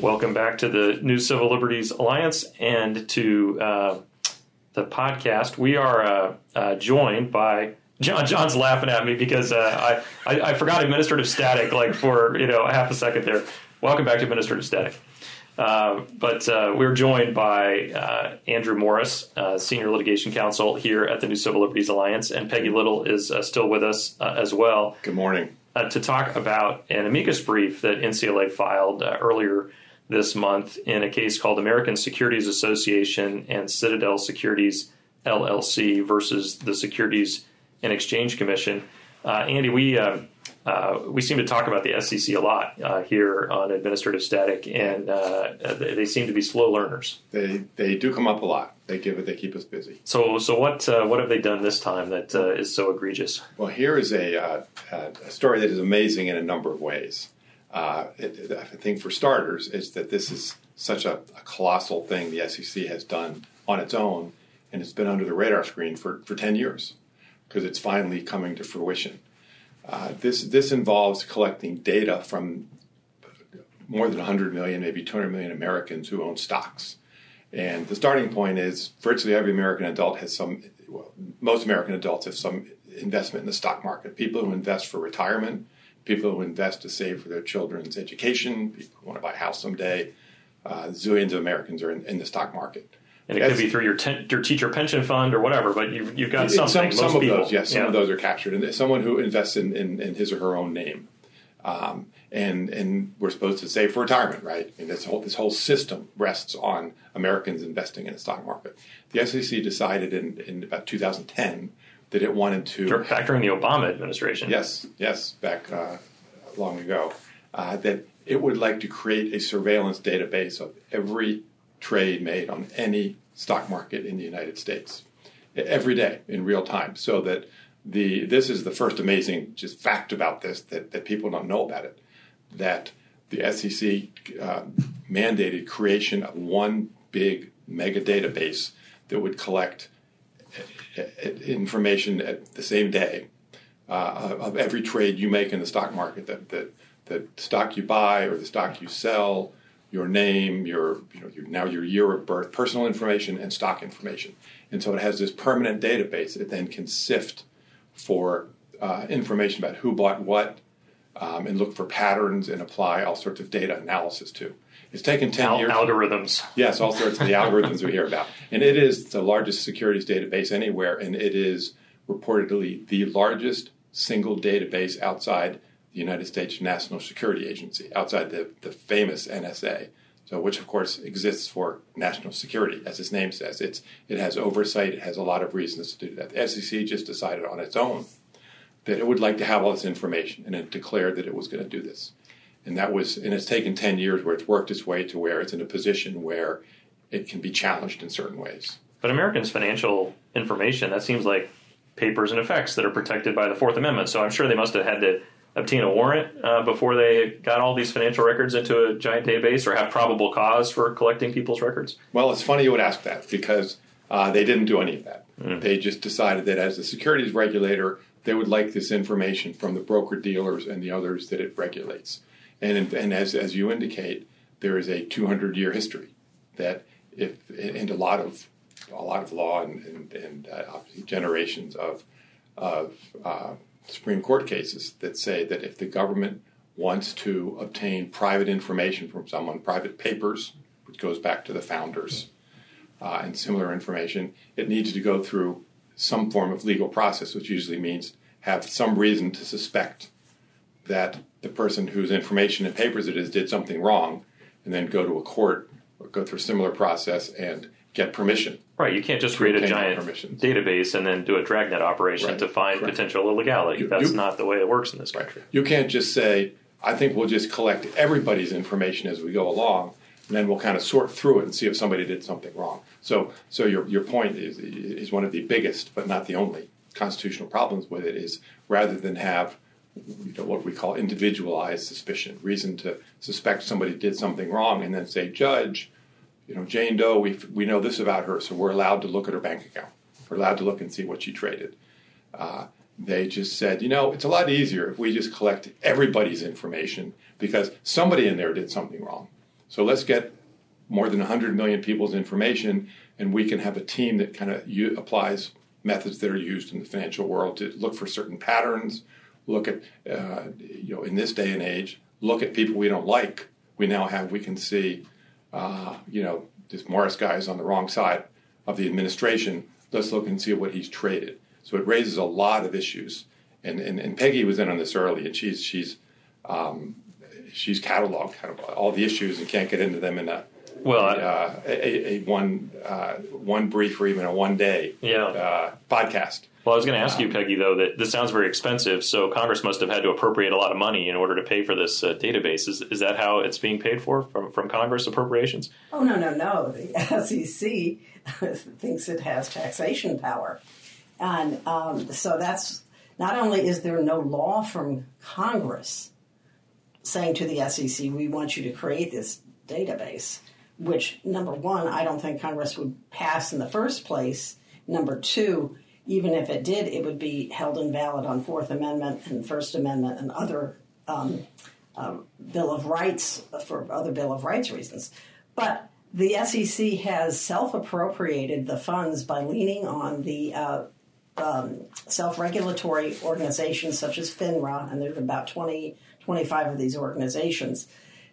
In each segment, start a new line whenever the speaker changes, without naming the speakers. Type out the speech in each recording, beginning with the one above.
Welcome back to the New Civil Liberties Alliance and to uh, the podcast. We are uh, uh, joined by John. John's laughing at me because uh, I, I, I forgot administrative static like for you know a half a second there. Welcome back to administrative static. Uh, but uh, we're joined by uh, Andrew Morris, uh, Senior Litigation Counsel here at the New Civil Liberties Alliance, and Peggy Little is uh, still with us uh, as well.
Good morning.
to talk about an amicus brief that NCLA filed earlier this month in a case called American Securities Association and Citadel Securities LLC versus the Securities and Exchange Commission. Andy, we uh, we seem to talk about the SEC a lot uh, here on administrative static, and uh, they, they, seem to be slow learners.
They they do come up a lot. They give it. They keep us busy.
So so what uh, what have they done this time that uh, is so egregious?
Well, here is a, a story that is amazing in a number of ways. It, I think for starters is that this is such a, a colossal thing the SEC has done on its own, and it's been under the radar screen for, for ten years because it's finally coming to fruition. Uh, this this involves collecting data from more than 100 million, maybe 200 million Americans who own stocks. And the starting point is virtually every American adult has some, well, most American adults have some investment in the stock market. People who invest for retirement, people who invest to save for their children's education, people who want to buy a house someday. Uh, zillions of Americans are in, in the stock market
and it could be through your ten, your teacher pension fund or whatever. But you've you've got something.
Some, some of
people.
those, yes, some yeah. of those are captured, and someone who invests in, in, in his or her own name, um, and and we're supposed to save for retirement, right? And this whole this whole system rests on Americans investing in the stock market. The SEC decided in in about 2010 that it wanted to
back during the Obama administration.
Yes, yes, back uh, long ago, uh, that it would like to create a surveillance database of every trade made on any stock market in the United States every day in real time so that the this is the first amazing just fact about this that, that people don't know about it that the SEC uh, mandated creation of one big mega database that would collect information at the same day uh, of every trade you make in the stock market that, that the stock you buy or the stock you sell your name, your you know your, now your year of birth, personal information, and stock information. And so it has this permanent database. It then can sift for uh, information about who bought what, um, and look for patterns and apply all sorts of data analysis to. It's taken ten
Al-
years.
Algorithms.
Yes, all sorts of the algorithms we hear about, and it is the largest securities database anywhere, and it is reportedly the largest single database outside the United States National Security Agency, outside the, the famous NSA. So, which of course exists for national security, as its name says. It's it has oversight. It has a lot of reasons to do that. The SEC just decided on its own that it would like to have all this information, and it declared that it was going to do this. And that was, and it's taken ten years where it's worked its way to where it's in a position where it can be challenged in certain ways.
But Americans' financial information that seems like papers and effects that are protected by the Fourth Amendment. So I'm sure they must have had to obtain a warrant uh, before they got all these financial records into a giant database or have probable cause for collecting people's records?
Well, it's funny you would ask that because uh, they didn't do any of that. Mm. They just decided that as a securities regulator, they would like this information from the broker dealers and the others that it regulates. And, and as, as you indicate, there is a 200 year history that if and a lot of a lot of law and, and, and uh, generations of of uh, Supreme Court cases that say that if the government wants to obtain private information from someone, private papers, which goes back to the founders, uh, and similar information, it needs to go through some form of legal process, which usually means have some reason to suspect that the person whose information and papers it is did something wrong, and then go to a court or go through a similar process and get permission.
Right, you can't just create a giant database and then do a dragnet operation right. to find Correct. potential illegality. You, That's you, not the way it works in this country.
You can't just say, I think we'll just collect everybody's information as we go along, and then we'll kind of sort through it and see if somebody did something wrong. So, so your, your point is, is one of the biggest, but not the only, constitutional problems with it is rather than have you know, what we call individualized suspicion, reason to suspect somebody did something wrong, and then say, Judge, you know, Jane Doe, we, we know this about her, so we're allowed to look at her bank account. We're allowed to look and see what she traded. Uh, they just said, you know, it's a lot easier if we just collect everybody's information because somebody in there did something wrong. So let's get more than 100 million people's information, and we can have a team that kind of u- applies methods that are used in the financial world to look for certain patterns, look at, uh, you know, in this day and age, look at people we don't like. We now have, we can see, uh, you know, this Morris guy is on the wrong side of the administration. Let's look and see what he's traded. So it raises a lot of issues. And, and, and Peggy was in on this early, and she's, she's, um, she's cataloged kind of all the issues and can't get into them in a
Well, I-
uh, a, a one uh, one brief or even a one day
Yeah.
uh, podcast.
Well, I was going to ask you, Peggy, though, that this sounds very expensive. So Congress must have had to appropriate a lot of money in order to pay for this uh, database. Is, is that how it's being paid for from, from Congress appropriations?
Oh, no, no, no. The SEC thinks it has taxation power. And um, so that's not only is there no law from Congress saying to the SEC, we want you to create this database, which, number one, I don't think Congress would pass in the first place. Number two, even if it did, it would be held invalid on Fourth Amendment and First Amendment and other um, um, Bill of Rights for other Bill of Rights reasons. But the SEC has self appropriated the funds by leaning on the uh, um, self regulatory organizations such as FINRA, and there are about 20, 25 of these organizations,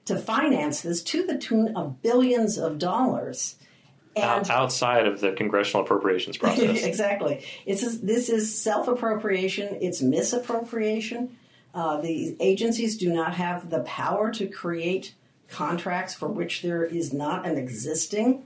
to finance this to the tune of billions of dollars.
Out- outside of the congressional appropriations process.
exactly. It's this is self appropriation. It's misappropriation. Uh, the agencies do not have the power to create contracts for which there is not an existing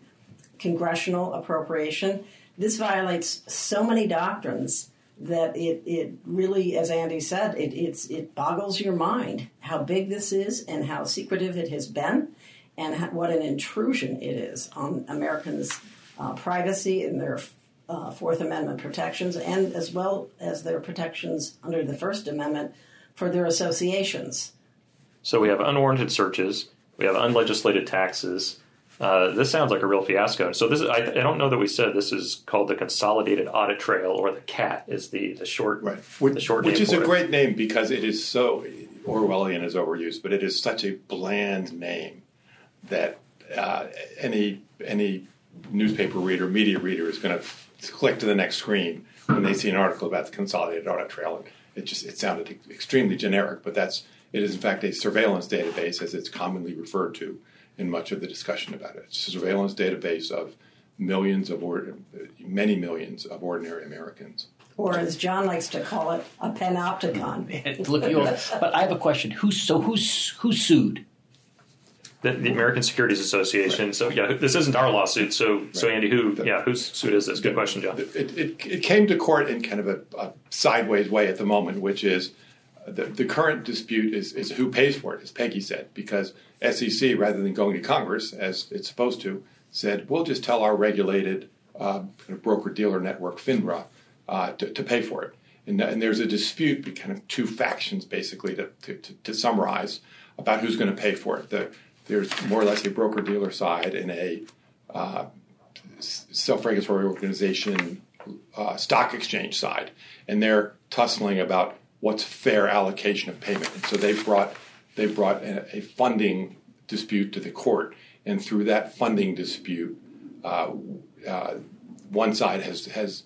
congressional appropriation. This violates so many doctrines that it, it really, as Andy said, it, it's, it boggles your mind how big this is and how secretive it has been and how, what an intrusion it is on Americans' uh, privacy and their uh, Fourth Amendment protections, and as well as their protections under the First Amendment for their associations.
So we have unwarranted searches, we have unlegislated taxes. Uh, this sounds like a real fiasco. So this is, I, I don't know that we said this is called the Consolidated Audit Trail, or the CAT is the the short
Right. Which,
the short
which is a
it.
great name because it is so Orwellian is overused, but it is such a bland name that uh, any any newspaper reader, media reader is going to click to the next screen when they see an article about the consolidated audit trail. And it just it sounded extremely generic, but that's it is in fact a surveillance database as it's commonly referred to in much of the discussion about it. It's a surveillance database of millions of or, many millions of ordinary Americans.
Or as John likes to call it, a panopticon.
Look you. But I have a question. Who so who's who sued?
the, the American Securities Association. So yeah, this isn't our lawsuit. So so Andy, who yeah, whose suit is this? Good question, John.
It, it, it came to court in kind of a, a sideways way at the moment, which is the, the current dispute is, is who pays for it, as Peggy said, because SEC, rather than going to Congress as it's supposed to, said we'll just tell our regulated uh, broker dealer network FINRA uh, to, to pay for it. And, and there's a dispute between kind of two factions, basically, to, to, to, summarize about who's going to pay for it. The, there's more or less a broker dealer side and a uh, self-regulatory organization uh, stock exchange side, and they're tussling about what's fair allocation of payment. And so they brought they brought a, a funding dispute to the court, and through that funding dispute, uh, uh, one side has has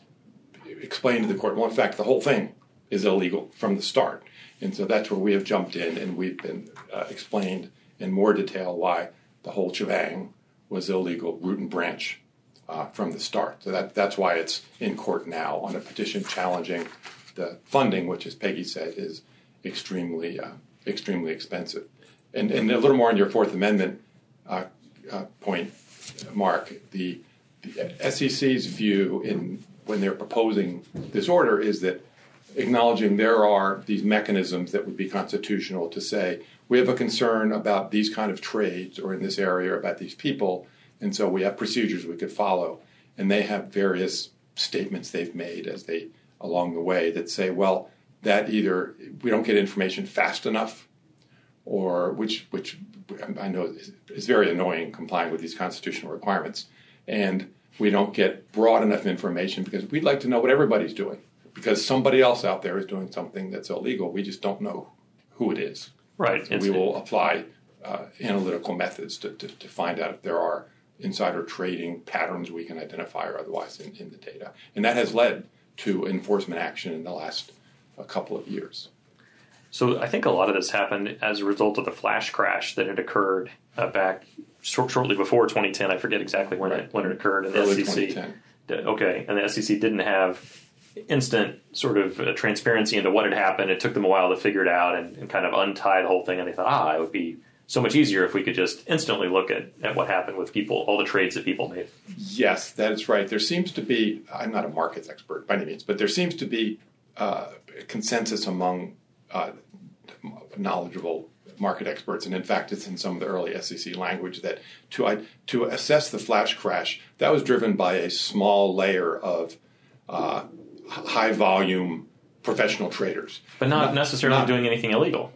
explained to the court, well, in fact, the whole thing is illegal from the start. And so that's where we have jumped in and we've been uh, explained in more detail why the whole shebang was illegal, root and branch, uh, from the start. So that, that's why it's in court now on a petition challenging the funding, which, as Peggy said, is extremely, uh, extremely expensive. And, and a little more on your Fourth Amendment uh, uh, point, Mark. The, the SEC's view in when they're proposing this order is that acknowledging there are these mechanisms that would be constitutional to say we have a concern about these kind of trades or in this area about these people and so we have procedures we could follow and they have various statements they've made as they along the way that say well that either we don't get information fast enough or which which I know is, is very annoying complying with these constitutional requirements and we don't get broad enough information because we'd like to know what everybody's doing because somebody else out there is doing something that's illegal. We just don't know who it is.
Right.
So we will apply uh, analytical methods to, to, to, find out if there are insider trading patterns we can identify or otherwise in, in the data. And that has led to enforcement action in the last a couple of years.
So I think a lot of this happened as a result of the flash crash that had occurred uh, back short, shortly before 2010. I forget exactly when
right.
it when it occurred.
And Early the SEC,
okay, and the SEC didn't have instant sort of uh, transparency into what had happened. It took them a while to figure it out and, and, kind of untie the whole thing. And they thought, ah, it would be so much easier if we could just instantly look at, at what happened with people, all the trades that people made.
Yes, that is right. There seems to be, I'm not a markets expert by any means, but there seems to be uh, consensus among uh, knowledgeable market experts, and in fact, it's in some of the early SEC language that to to assess the flash crash, that was driven by a small layer of uh, high volume professional traders,
but not, not necessarily not, doing anything illegal.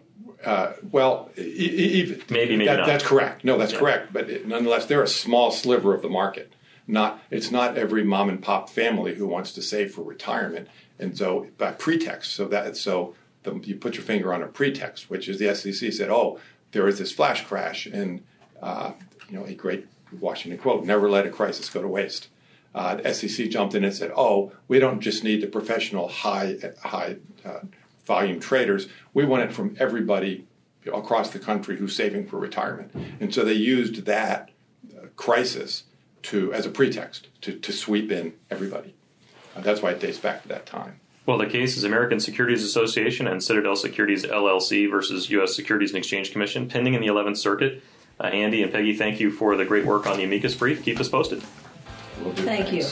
Uh, well, even,
maybe, maybe
that,
not.
That's correct. No, that's yeah. correct. But it, nonetheless, they're a small sliver of the market. Not it's not every mom and pop family who wants to save for retirement, and so by pretext. So that so the, you put your finger on a pretext, which is the SEC said, "Oh, there is this flash crash," and uh, you know a great Washington quote: "Never let a crisis go to waste." Uh, the SEC jumped in and said, "Oh, we don't just need the professional high high uh, volume traders. We want it from everybody across the country who's saving for retirement." And so they used that uh, crisis to as a pretext to, to sweep in everybody. that's why it dates back to that time.
Well, the case is American Securities Association and Citadel Securities LLC versus U.S. Securities and Exchange Commission, pending in the 11th Circuit. Uh, Andy and Peggy, thank you for the great work on the amicus brief. Keep us posted.
We'll thank you.